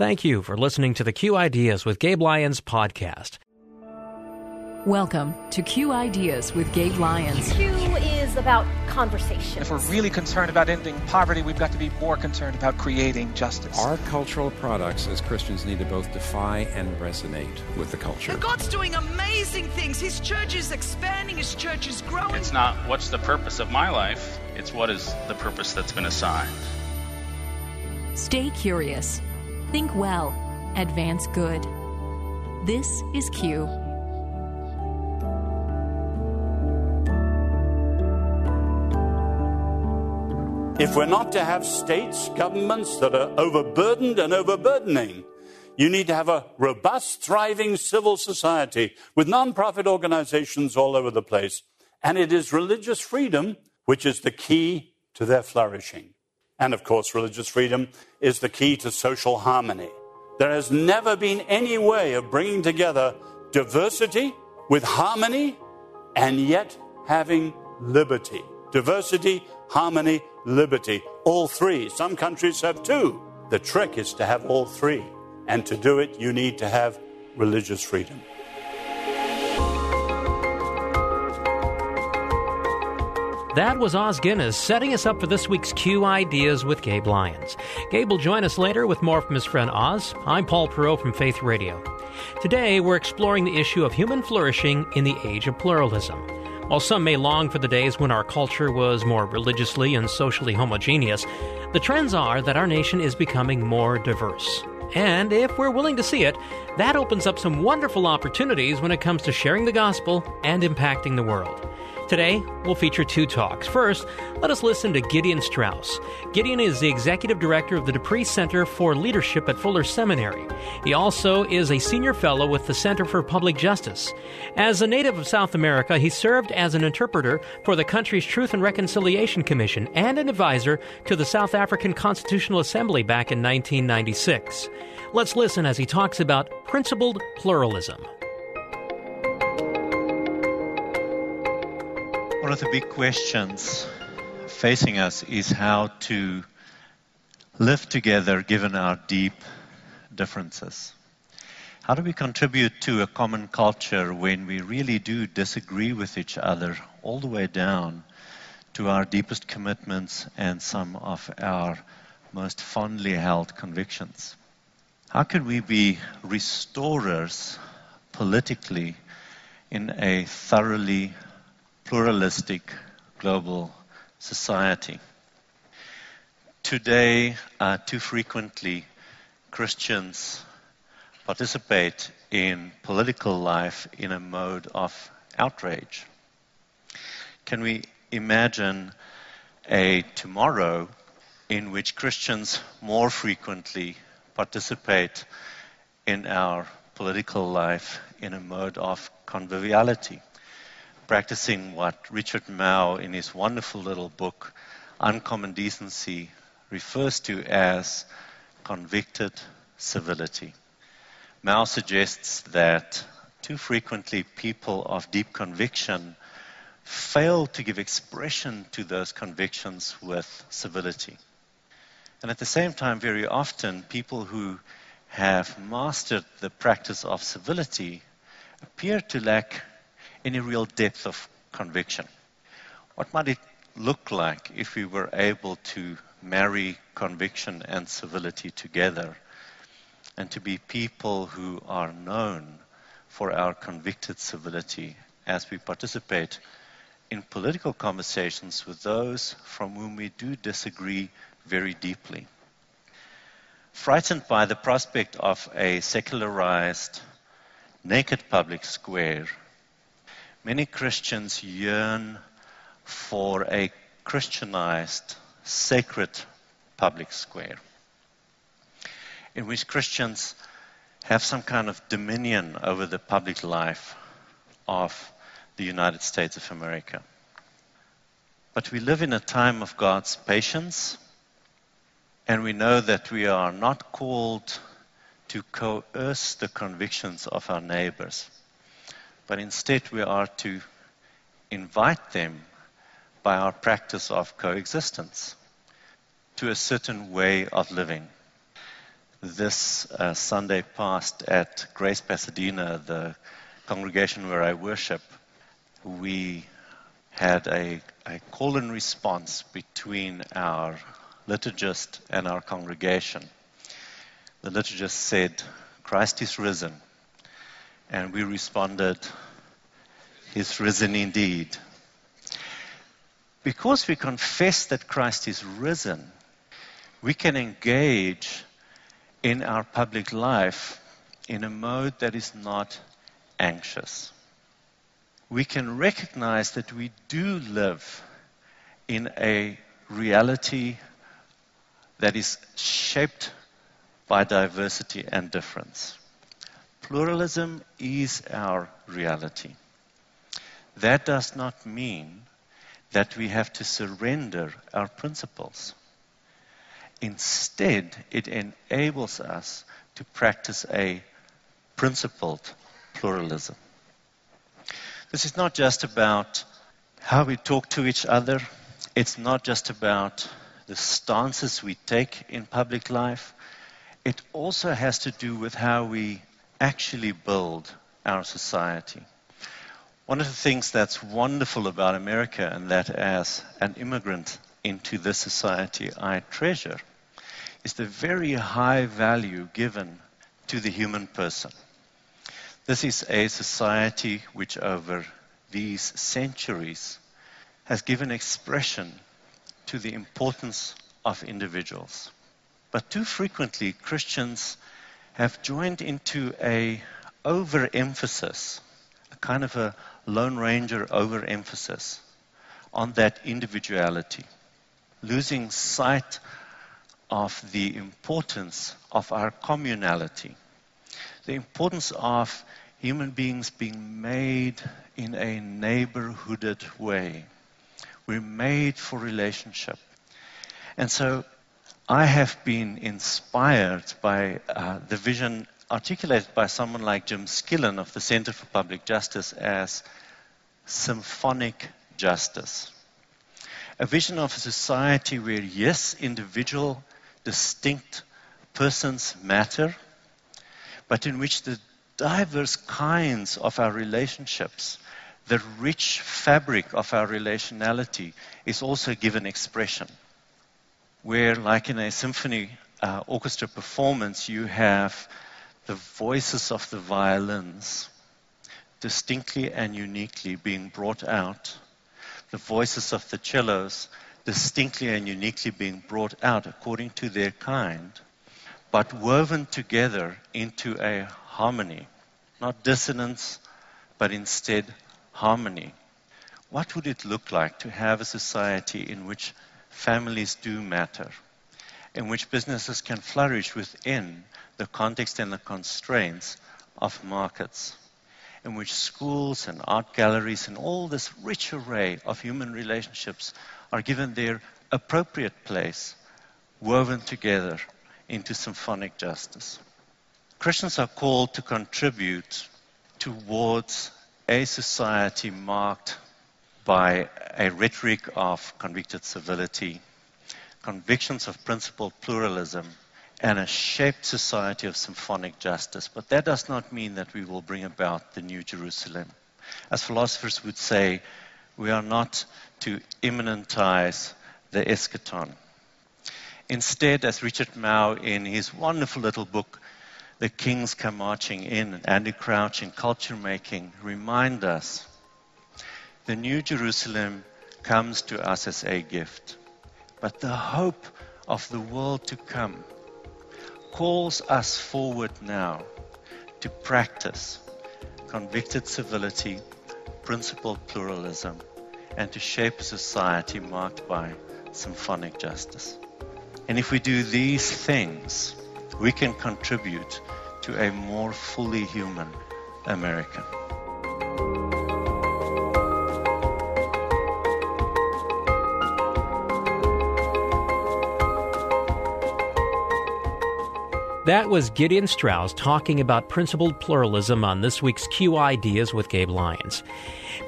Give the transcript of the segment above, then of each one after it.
Thank you for listening to the Q Ideas with Gabe Lyons podcast. Welcome to Q Ideas with Gabe Lyons. Q is about conversation. If we're really concerned about ending poverty, we've got to be more concerned about creating justice. Our cultural products as Christians need to both defy and resonate with the culture. And God's doing amazing things. His church is expanding, His church is growing. It's not what's the purpose of my life, it's what is the purpose that's been assigned. Stay curious. Think well. Advance good. This is Q. If we're not to have states, governments that are overburdened and overburdening, you need to have a robust, thriving civil society with nonprofit organizations all over the place. And it is religious freedom which is the key to their flourishing. And of course, religious freedom is the key to social harmony. There has never been any way of bringing together diversity with harmony and yet having liberty. Diversity, harmony, liberty. All three. Some countries have two. The trick is to have all three. And to do it, you need to have religious freedom. That was Os Guinness setting us up for this week's Q Ideas with Gabe Lyons. Gabe will join us later with more from his friend Os. I'm Paul Perot from Faith Radio. Today, we're exploring the issue of human flourishing in the age of pluralism. While some may long for the days when our culture was more religiously and socially homogeneous, the trends are that our nation is becoming more diverse. And if we're willing to see it, that opens up some wonderful opportunities when it comes to sharing the gospel and impacting the world. Today, we'll feature two talks. First, let us listen to Gideon Strauss. Gideon is the executive director of the De Pree Center for Leadership at Fuller Seminary. He also is a senior fellow with the Center for Public Justice. As a native of South Africa, he served as an interpreter for the country's Truth and Reconciliation Commission and an advisor to the South African Constitutional Assembly back in 1996. Let's listen as he talks about principled pluralism. One of the big questions facing us is how to live together given our deep differences. How do we contribute to a common culture when we really do disagree with each other all the way down to our deepest commitments and some of our most fondly held convictions? How can we be restorers politically in a thoroughly pluralistic global society. Today, uh, too frequently, Christians participate in political life in a mode of outrage. Can we imagine a tomorrow in which Christians more frequently participate in our political life in a mode of conviviality? Practicing what Richard Mouw, in his wonderful little book, Uncommon Decency, refers to as convicted civility. Mouw suggests that too frequently people of deep conviction fail to give expression to those convictions with civility. And at the same time, very often, people who have mastered the practice of civility appear to lack any real depth of conviction. What might it look like if we were able to marry conviction and civility together and to be people who are known for our convicted civility as we participate in political conversations with those from whom we do disagree very deeply. Frightened by the prospect of a secularized, naked public square Many Christians yearn for a Christianized, sacred public square in which Christians have some kind of dominion over the public life of the United States of America. But we live in a time of God's patience, and we know that we are not called to coerce the convictions of our neighbors but instead we are to invite them by our practice of coexistence to a certain way of living. this uh, Sunday past at Grace Pasadena, the congregation where I worship, we had a, a call and response between our liturgist and our congregation. The liturgist said, Christ is risen. And we responded, He's risen indeed. Because we confess that Christ is risen, we can engage in our public life in a mode that is not anxious. We can recognize that we do live in a reality that is shaped by diversity and difference. Pluralism is our reality. That does not mean that we have to surrender our principles. Instead, it enables us to practice a principled pluralism. This is not just about how we talk to each other, it's not just about the stances we take in public life, it also has to do with how we actually build our society. One of the things that's wonderful about America, and that as an immigrant into this society I treasure, is the very high value given to the human person. This is a society which, over these centuries, has given expression to the importance of individuals. But too frequently, Christians have joined into a overemphasis, a kind of a Lone Ranger overemphasis on that individuality, losing sight of the importance of our communality, the importance of human beings being made in a neighborhooded way. We're made for relationship. And so I have been inspired by uh, the vision articulated by someone like Jim Skillen of the Center for Public Justice as symphonic justice. A vision of a society where, yes, individual, distinct persons matter, but in which the diverse kinds of our relationships, the rich fabric of our relationality is also given expression. Where, like in a symphony uh, orchestra performance, you have the voices of the violins distinctly and uniquely being brought out, the voices of the cellos distinctly and uniquely being brought out according to their kind, but woven together into a harmony, not dissonance, but instead harmony. What would it look like to have a society in which families do matter, in which businesses can flourish within the context and the constraints of markets, in which schools and art galleries and all this rich array of human relationships are given their appropriate place, woven together into symphonic justice. Christians are called to contribute towards a society marked by a rhetoric of convicted civility, convictions of principled pluralism, and a shaped society of symphonic justice. But that does not mean that we will bring about the New Jerusalem. As philosophers would say, we are not to immanentize the eschaton. Instead, as Richard Mouw in his wonderful little book, The Kings Come Marching In, and Andy Crouch in Culture Making, remind us the New Jerusalem comes to us as a gift. But the hope of the world to come calls us forward now to practice convicted civility, principled pluralism, and to shape a society marked by symphonic justice. And if we do these things, we can contribute to a more fully human American. That was Gideon Strauss talking about principled pluralism on this week's Q Ideas with Gabe Lyons.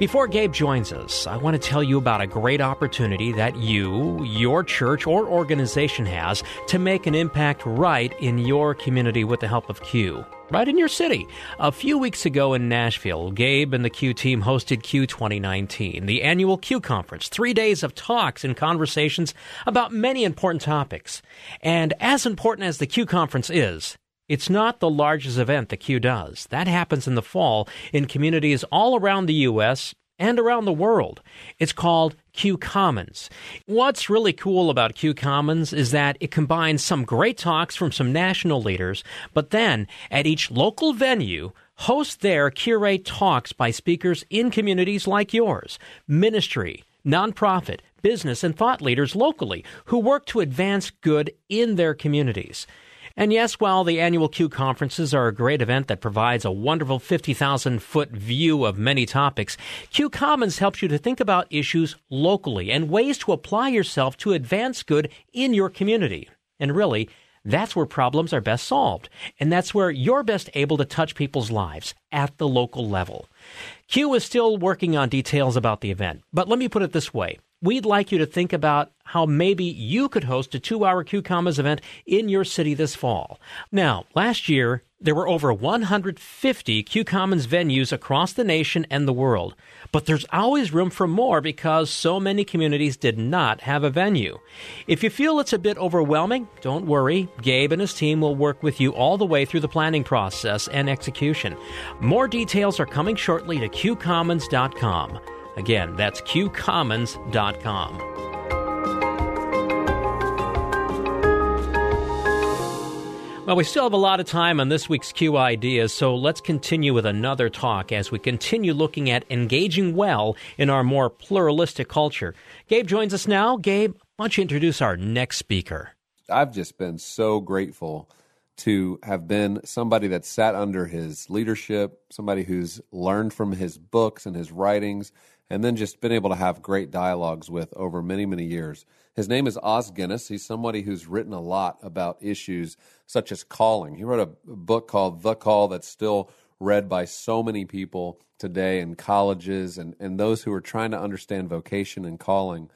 Before Gabe joins us, I want to tell you about a great opportunity that you, your church, or organization has to make an impact right in your community with the help of Q right in your city. A few weeks ago in Nashville, Gabe and the Q team hosted Q 2019, the annual Q conference, three days of talks and conversations about many important topics. And as important as the Q conference is, it's not the largest event the Q does. That happens in the fall in communities all around the U.S and around the world. It's called Q Commons. What's really cool about Q Commons is that it combines some great talks from some national leaders, but then at each local venue, hosts there curate talks by speakers in communities like yours, ministry, nonprofit, business, and thought leaders locally who work to advance good in their communities. And yes, while the annual Q conferences are a great event that provides a wonderful 50,000 foot view of many topics, Q Commons helps you to think about issues locally and ways to apply yourself to advance good in your community. And really, that's where problems are best solved. And that's where you're best able to touch people's lives at the local level. Q is still working on details about the event, but let me put it this way we'd like you to think about how maybe you could host a two hour Q Commons event in your city this fall. Now, last year, there were over 150 Q Commons venues across the nation and the world. But there's always room for more because so many communities did not have a venue. If you feel it's a bit overwhelming, don't worry. Gabe and his team will work with you all the way through the planning process and execution. More details are coming shortly to qcommons.com. Again, that's qcommons.com. Well, we still have a lot of time on this week's Q Ideas, so let's continue with another talk as we continue looking at engaging well in our more pluralistic culture. Gabe joins us now. Gabe, why don't you introduce our next speaker? I've just been so grateful to have been somebody that sat under his leadership, somebody who's learned from his books and his writings, and then just been able to have great dialogues with over many, many years. His name is Os Guinness. He's somebody who's written a lot about issues such as calling. He wrote a book called The Call that's still read by so many people today in colleges and, and those who are trying to understand vocation and calling.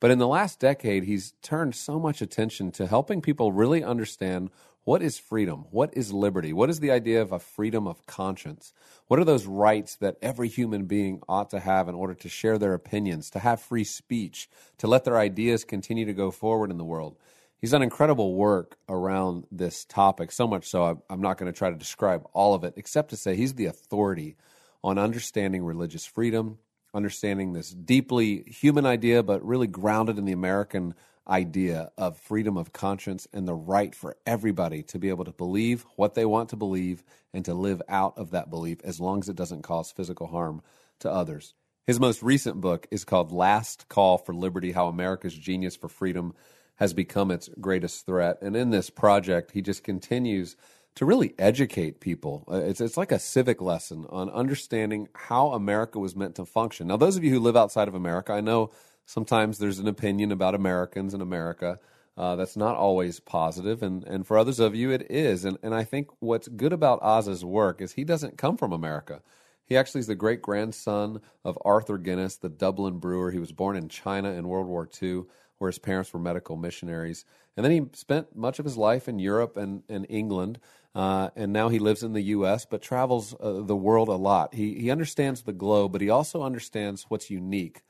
But in the last decade, he's turned so much attention to helping people really understand what is freedom? What is liberty? What is the idea of a freedom of conscience? What are those rights that every human being ought to have in order to share their opinions, to have free speech, to let their ideas continue to go forward in the world? He's done incredible work around this topic, so much so I'm not going to try to describe all of it, except to say he's the authority on understanding religious freedom, understanding this deeply human idea, but really grounded in the American idea of freedom of conscience and the right for everybody to be able to believe what they want to believe and to live out of that belief as long as it doesn't cause physical harm to others. His most recent book is called Last Call for Liberty How America's Genius for Freedom Has Become Its Greatest Threat. And in this project, he just continues to really educate people. Uh, it's, it's like a civic lesson on understanding how America was meant to function. Now, those of you who live outside of America, I know sometimes there's an opinion about Americans in America uh, that's not always positive, and, and for others of you, it is. And, and I think what's good about Os's work is he doesn't come from America. He actually is the great grandson of Arthur Guinness, the Dublin brewer. He was born in China in World War II, where his parents were medical missionaries. And then he spent much of his life in Europe and, and England. Uh, and now he lives in the U.S., but travels uh, the world a lot. He, he understands the globe, but he also understands what's unique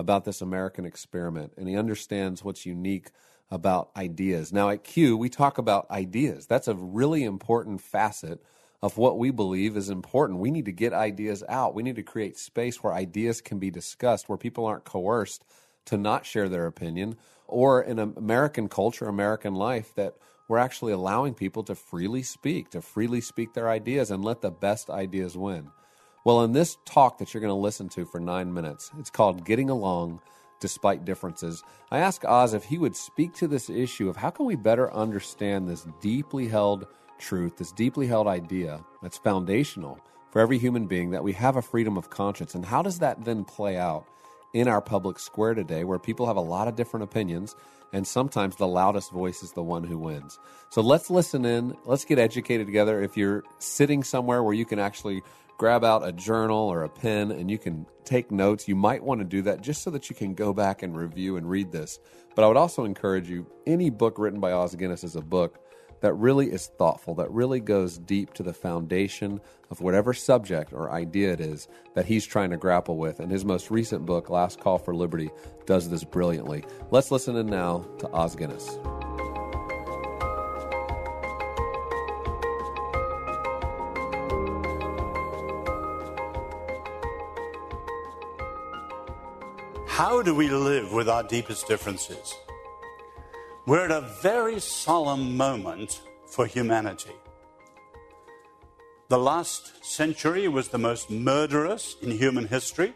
about this American experiment, and he understands what's unique about ideas. Now, at Q, we talk about ideas. That's a really important facet of what we believe is important. We need to get ideas out. We need to create space where ideas can be discussed, where people aren't coerced to not share their opinion, or in American culture, American life, that we're actually allowing people to freely speak, to freely speak their ideas and let the best ideas win. Well, in this talk that you're going to listen to for nine minutes, it's called Getting Along Despite Differences. I asked Os if he would speak to this issue of how can we better understand this deeply held truth, this deeply held idea that's foundational for every human being that we have a freedom of conscience. And how does that then play out in our public square today where people have a lot of different opinions, and sometimes the loudest voice is the one who wins. So let's listen in, let's get educated together. If you're sitting somewhere where you can actually grab out a journal or a pen and you can take notes, you might want to do that just so that you can go back and review and read this. But I would also encourage you any book written by Os Guinness is a book that really is thoughtful, that really goes deep to the foundation of whatever subject or idea it is that he's trying to grapple with. And his most recent book, Last Call for Liberty, does this brilliantly. Let's listen in now to Os Guinness. How do we live with our deepest differences? We're at a very solemn moment for humanity. The last century was the most murderous in human history.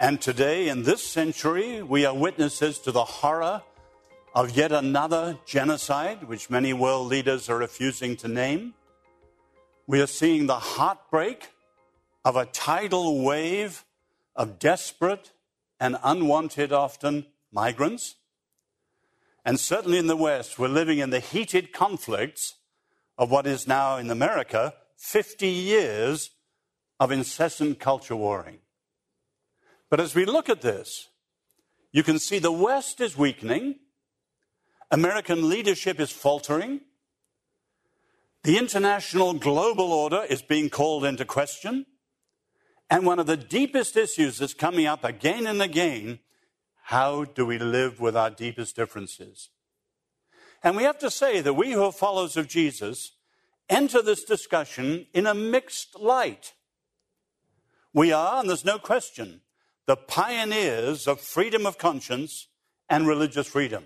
And today, in this century, we are witnesses to the horror of yet another genocide, which many world leaders are refusing to name. We are seeing the heartbreak of a tidal wave of desperate and unwanted, often, migrants. And certainly in the West, we're living in the heated conflicts of what is now in America 50 years of incessant culture warring. But as we look at this, you can see the West is weakening, American leadership is faltering, the international global order is being called into question, and one of the deepest issues that's coming up again and again how do we live with our deepest differences? And we have to say that we who are followers of Jesus enter this discussion in a mixed light. We are, and there's no question, the pioneers of freedom of conscience and religious freedom.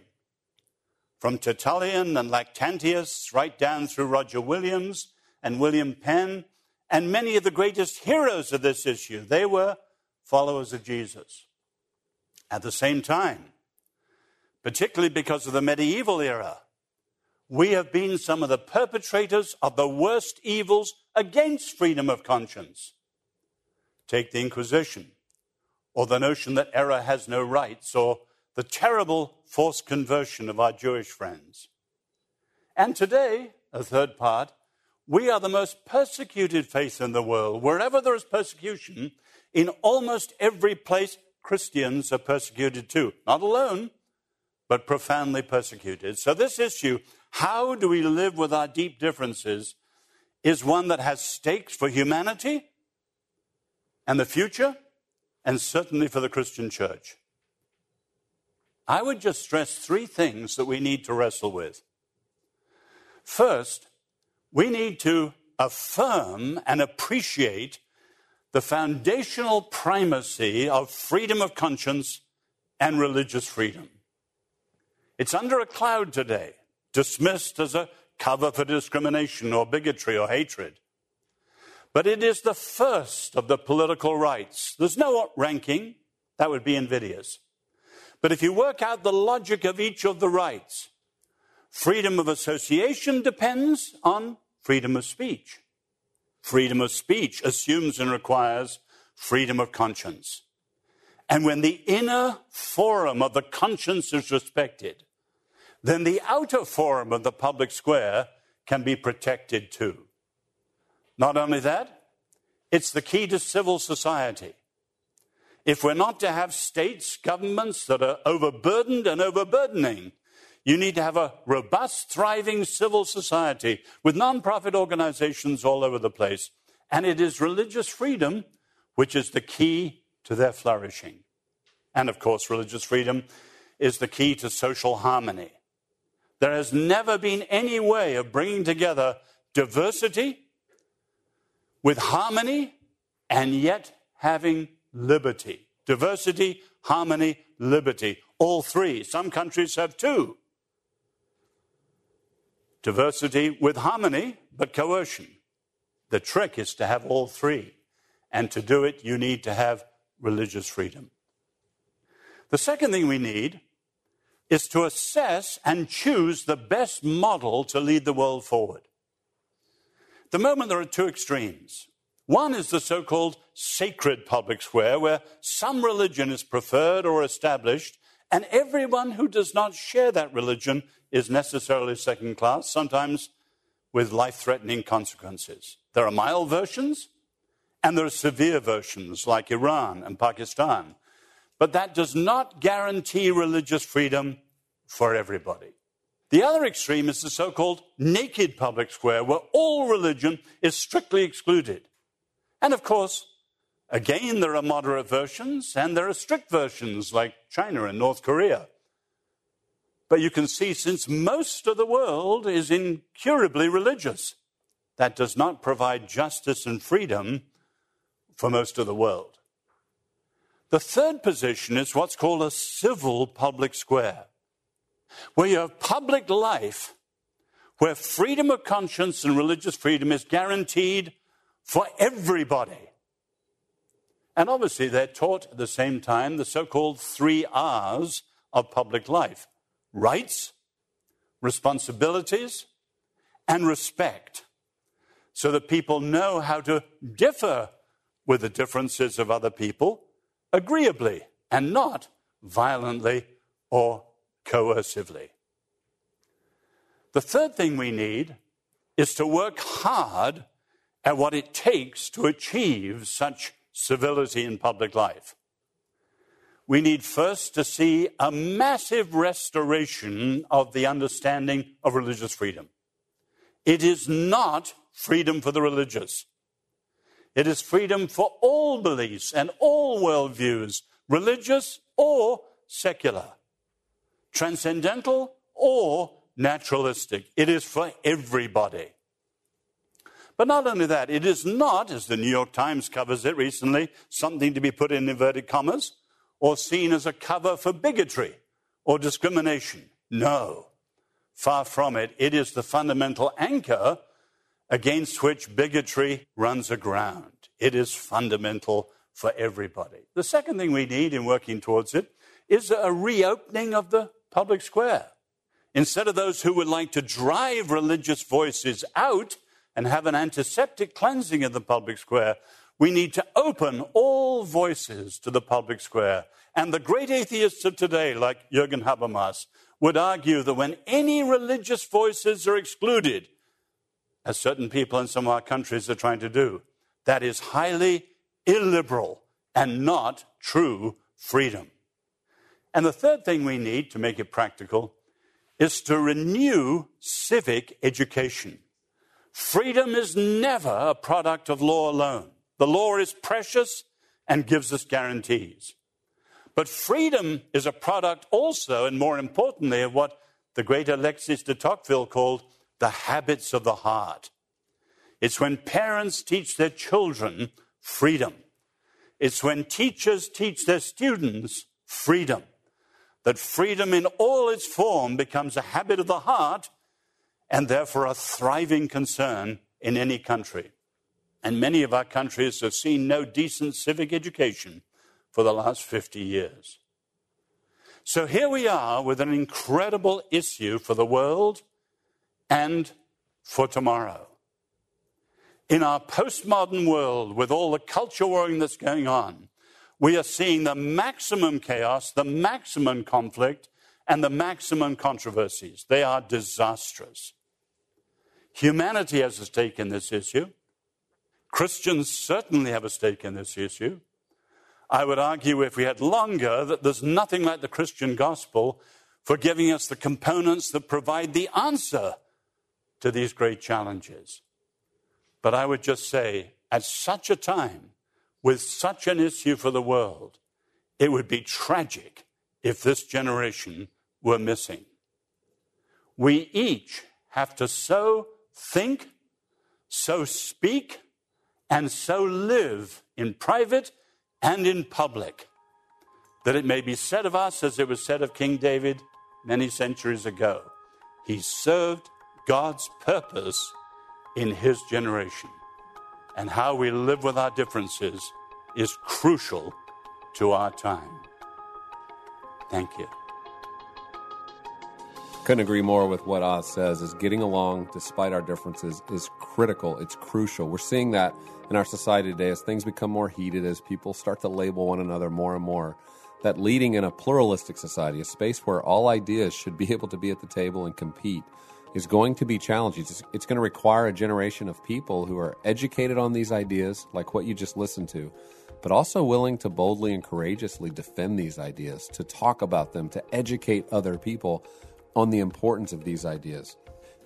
From Tertullian and Lactantius right down through Roger Williams and William Penn and many of the greatest heroes of this issue, they were followers of Jesus. At the same time, particularly because of the medieval era, we have been some of the perpetrators of the worst evils against freedom of conscience. Take the Inquisition, or the notion that error has no rights, or the terrible forced conversion of our Jewish friends. And today, a third part, we are the most persecuted faith in the world. Wherever there is persecution, in almost every place, Christians are persecuted too. Not alone, but profoundly persecuted. So, this issue, how do we live with our deep differences, is one that has stakes for humanity and the future, and certainly for the Christian church. I would just stress three things that we need to wrestle with. First, we need to affirm and appreciate the foundational primacy of freedom of conscience and religious freedom. It's under a cloud today, dismissed as a cover for discrimination or bigotry or hatred. But it is the first of the political rights. There's no ranking, that would be invidious. But if you work out the logic of each of the rights, freedom of association depends on freedom of speech. Freedom of speech assumes and requires freedom of conscience. And when the inner forum of the conscience is respected, then the outer forum of the public square can be protected too. Not only that, it's the key to civil society. If we're not to have states, governments that are overburdened and overburdening, you need to have a robust, thriving civil society with nonprofit organizations all over the place. And it is religious freedom which is the key to their flourishing. And of course, religious freedom is the key to social harmony. There has never been any way of bringing together diversity with harmony and yet having liberty. Diversity, harmony, liberty. All three. Some countries have two. Diversity with harmony, but coercion. The trick is to have all three. And to do it, you need to have religious freedom. The second thing we need is to assess and choose the best model to lead the world forward. At the moment, there are two extremes. One is the so called sacred public square, where some religion is preferred or established, and everyone who does not share that religion is necessarily second class, sometimes with life threatening consequences. There are mild versions, and there are severe versions like Iran and Pakistan. But that does not guarantee religious freedom for everybody. The other extreme is the so called naked public square, where all religion is strictly excluded. And of course, again, there are moderate versions and there are strict versions like China and North Korea. But you can see, since most of the world is incurably religious, that does not provide justice and freedom for most of the world. The third position is what's called a civil public square, where you have public life, where freedom of conscience and religious freedom is guaranteed for everybody. And obviously, they're taught at the same time the so called three R's of public life rights, responsibilities, and respect, so that people know how to differ with the differences of other people agreeably and not violently or coercively. The third thing we need is to work hard at what it takes to achieve such civility in public life. We need first to see a massive restoration of the understanding of religious freedom. It is not freedom for the religious. It is freedom for all beliefs and all worldviews, religious or secular, transcendental or naturalistic. It is for everybody. But not only that, it is not, as the New York Times covers it recently, something to be put in inverted commas or seen as a cover for bigotry or discrimination. No, far from it. It is the fundamental anchor against which bigotry runs aground. It is fundamental for everybody. The second thing we need in working towards it is a reopening of the public square. Instead of those who would like to drive religious voices out, and have an antiseptic cleansing of the public square, we need to open all voices to the public square. And the great atheists of today, like Jürgen Habermas, would argue that when any religious voices are excluded, as certain people in some of our countries are trying to do, that is highly illiberal and not true freedom. And the third thing we need to make it practical is to renew civic education. Freedom is never a product of law alone. The law is precious and gives us guarantees. But freedom is a product also, and more importantly, of what the great Alexis de Tocqueville called the habits of the heart. It's when parents teach their children freedom. It's when teachers teach their students freedom. That freedom in all its form becomes a habit of the heart and therefore a thriving concern in any country. And many of our countries have seen no decent civic education for the last 50 years. So here we are with an incredible issue for the world and for tomorrow. In our postmodern world, with all the culture warring that's going on, we are seeing the maximum chaos, the maximum conflict, and the maximum controversies. They are disastrous. Humanity has a stake in this issue. Christians certainly have a stake in this issue. I would argue, if we had longer, that there's nothing like the Christian gospel for giving us the components that provide the answer to these great challenges. But I would just say, at such a time, with such an issue for the world, it would be tragic if this generation were missing. We each have to so think, so speak, and so live in private and in public, that it may be said of us as it was said of King David many centuries ago he served God's purpose in his generation. And how we live with our differences is crucial to our time. Thank you. Couldn't agree more with what Os says is getting along despite our differences is critical. It's crucial. We're seeing that in our society today as things become more heated, as people start to label one another more and more. That leading in a pluralistic society, a space where all ideas should be able to be at the table and compete, is going to be challenging. It's, it's going to require a generation of people who are educated on these ideas, like what you just listened to, but also willing to boldly and courageously defend these ideas, to talk about them, to educate other people on the importance of these ideas.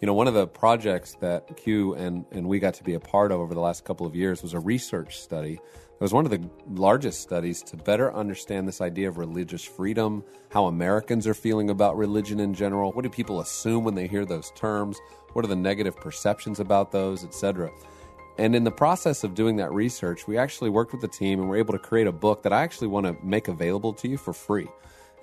You know, one of the projects that Q and, and we got to be a part of over the last couple of years was a research study. It was one of the largest studies to better understand this idea of religious freedom, how Americans are feeling about religion in general. What do people assume when they hear those terms? What are the negative perceptions about those, etc.? And in the process of doing that research, we actually worked with the team and were able to create a book that I actually want to make available to you for free.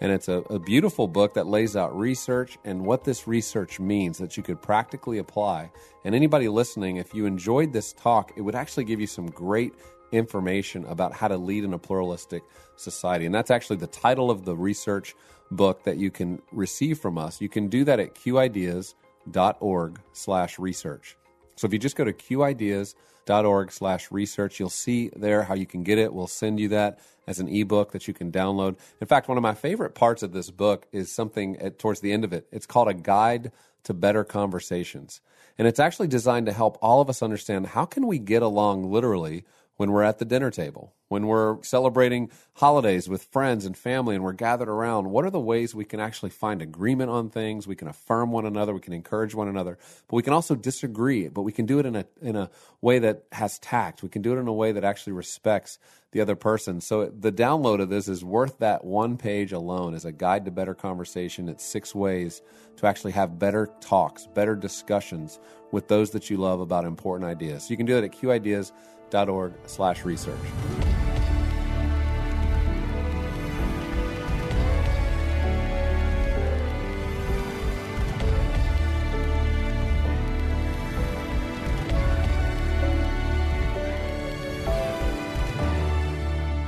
And it's a, a, beautiful book that lays out research and what this research means that you could practically apply. And anybody listening, if you enjoyed this talk, it would actually give you some great information about how to lead in a pluralistic society. And that's actually the title of the research book that you can receive from us. You can do that at qideas.org slash research. So if you just go to qideas.org slash research, you'll see there how you can get it. We'll send you that as an ebook that you can download. In fact, one of my favorite parts of this book is something at, towards the end of it. It's called a guide to better conversations. And it's actually designed to help all of us understand how can we get along literally when we're at the dinner table, when we're celebrating holidays with friends and family and we're gathered around, what are the ways we can actually find agreement on things? We can affirm one another, we can encourage one another, but we can also disagree, but we can do it in a in a way that has tact. We can do it in a way that actually respects the other person. So the download of this is worth that one page alone as a guide to better conversation. It's six ways to actually have better talks, better discussions with those that you love about important ideas. So you can do that at qideas.com org slash research.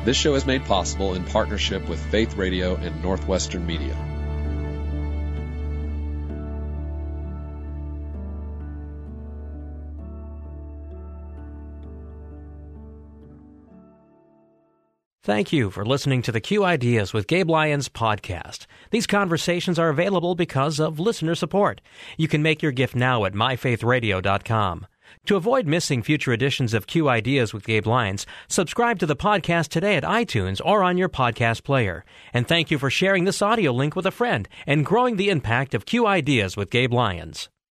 This show is made possible in partnership with Faith Radio and Northwestern Media. Thank you for listening to the Q Ideas with Gabe Lyons podcast. These conversations are available because of listener support. You can make your gift now at myfaithradio.com. To avoid missing future editions of Q Ideas with Gabe Lyons, subscribe to the podcast today at iTunes or on your podcast player. And thank you for sharing this audio link with a friend and growing the impact of Q Ideas with Gabe Lyons.